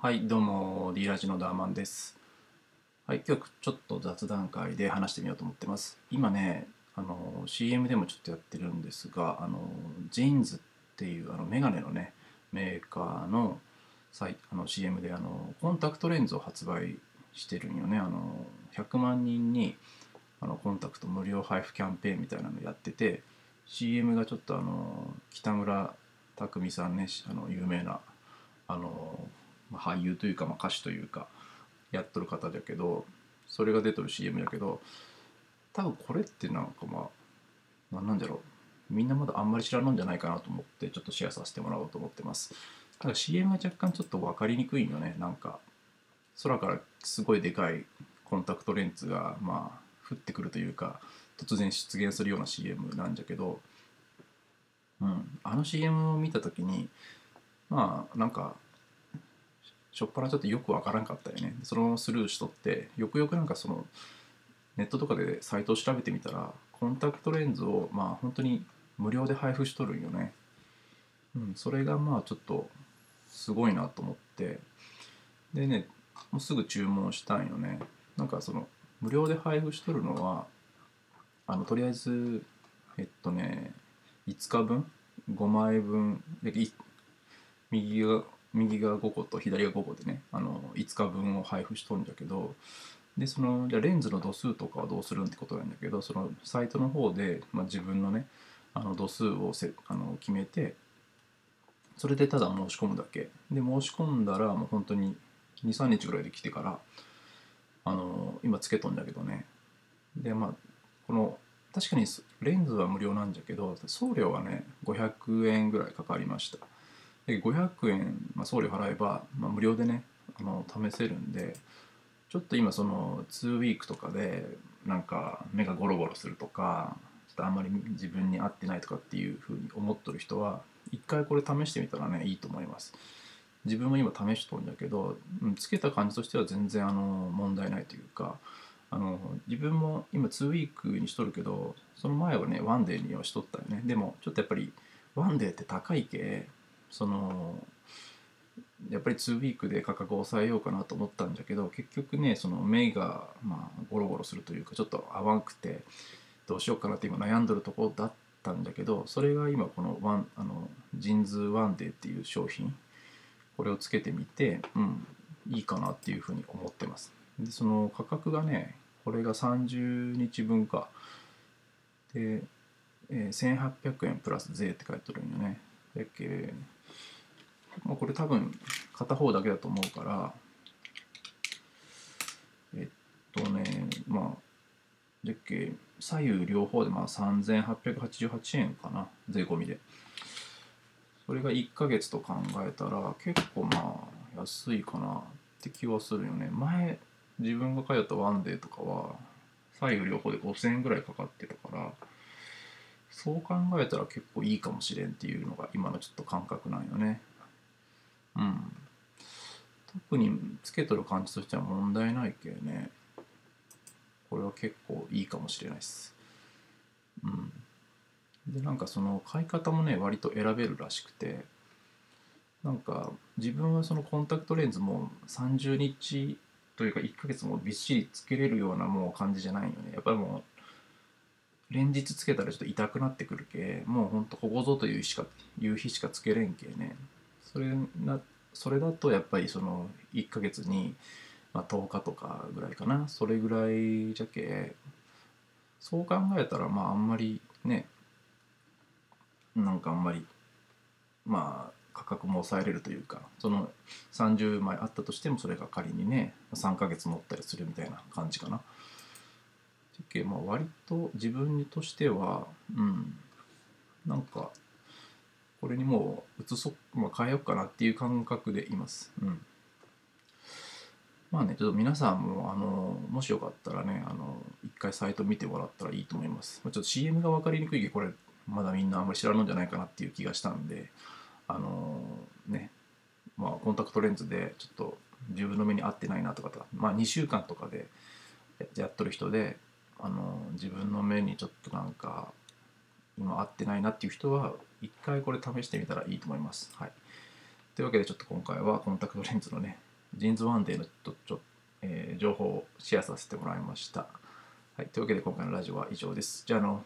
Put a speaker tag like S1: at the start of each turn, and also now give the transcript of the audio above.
S1: はい、どうも、D ラジのダーマンです。はい、今日ちょっと雑談回で話してみようと思ってます。今ね、あの CM でもちょっとやってるんですが、あのジーンズっていうあのメガネのねメーカーのサイあの CM であのコンタクトレンズを発売してるんよね。あの100万人にあのコンタクト無料配布キャンペーンみたいなのやってて、CM がちょっとあの北村匠海さんね、あの有名なあのまあ俳優というか、まあ、歌手というかやっとる方だけどそれが出とる CM だけど多分これってなんかまあなんなんだろう。みんなまだあんまり知らんのんじゃないかなと思ってちょっとシェアさせてもらおうと思ってます。ただ CM が若干ちょっと分かりにくいよね。なんか空からすごいでかいコンタクトレンズがまあ降ってくるというか突然出現するような CM なんじゃけど、うん、あの CM を見た時にまあなんかしょっぱなちょっとよくわからんかったよね。そのままスルーしとってよくよくなんかそのネットとかでサイトを調べてみたらコンタクトレンズをまあ本当に無料で配布しとるんよね。うんそれがまあちょっとすごいなと思って。でねもうすぐ注文したんよね。なんかその無料で配布しとるのはあのとりあえずえっとね5日分？5枚分？で右が右が5個と左が5個でねあの5日分を配布しとるんだけどでそのじゃレンズの度数とかはどうするんってことなんだけどそのサイトの方で、まあ、自分のねあの度数をせあの決めてそれでただ申し込むだけ。で申し込んだらもう本当に23日ぐらいで来てからあの今つけとんだけどね。でまあこの確かにレンズは無料なんじゃけど送料はね500円ぐらいかかりました。500円、まあ、送料払えば、まあ、無料でねあの試せるんでちょっと今その2ウィークとかでなんか目がゴロゴロするとかちょっとあんまり自分に合ってないとかっていうふうに思っとる人は一回これ試してみたらねいいと思います。自分も今試しとるんだけど、つけた感じとしては全然あの問題ないというかあの自分も今2ウィークにしとるけどその前はねワンデーにはしとったよね。でもちょっとやっぱりワンデーって高いけそのやっぱり2ウィークで価格を抑えようかなと思ったんだけど結局ねその目がまあゴロゴロするというかちょっと合わんくてどうしようかなって今悩んどるところだったんだけどそれが今このワンあのジンズワンデーっていう商品これをつけてみてうんいいかなっていうふうに思ってます。でその価格がねこれが30日分か。で、えー、1800円プラス税って書いてるんよね。だけまあ、これ多分片方だけだと思うからえっとねまあだっけ左右両方でまあ3888円かな税込みで。それが1ヶ月と考えたら結構まあ安いかなって気はするよね。前自分が通ったワンデーとかは左右両方で5000円ぐらいかかってたかそう考えたら結構いいかもしれんっていうのが今のちょっと感覚なんよね。うん。特につけとる感じとしては問題ないけどね。これは結構いいかもしれないです。うん。でなんかその買い方もね割と選べるらしくて。なんか自分はそのコンタクトレンズも30日というか1ヶ月もびっしりつけれるようなもう感じじゃないよね。やっぱりもう連日つけたらちょっと痛くなってくるけもうほんとここぞという日しかいう日しかつけれんけねそれなそれだとやっぱりその1ヶ月に、まあ、10日とかぐらいかなそれぐらいじゃけそう考えたらまああんまりねなんかあんまりまあ価格も抑えれるというかその30枚あったとしてもそれが仮にね3ヶ月持ったりするみたいな感じかな。けまあ割と自分としてはうんなんかこれにもう移そ、まあ、変えようかなっていう感覚でいます。うん。まあね、ちょっと皆さんも、あの、もしよかったらね、あの、一回サイト見てもらったらいいと思います。まあ、ちょっと CM が分かりにくいけど、これ、まだみんなあんまり知らんのじゃないかなっていう気がしたんで、あのね、まあ、コンタクトレンズでちょっと自分の目に合ってないなとかまあ、2週間とかでやっとる人で、あの自分の目にちょっとなんか今合ってないなっていう人は一回これ試してみたらいいと思います。はい。というわけでちょっと今回はコンタクトレンズのね JINS 1DAY のちょちょ、えー情報をシェアさせてもらいました。はい、というわけで今回のラジオは以上です。じゃあの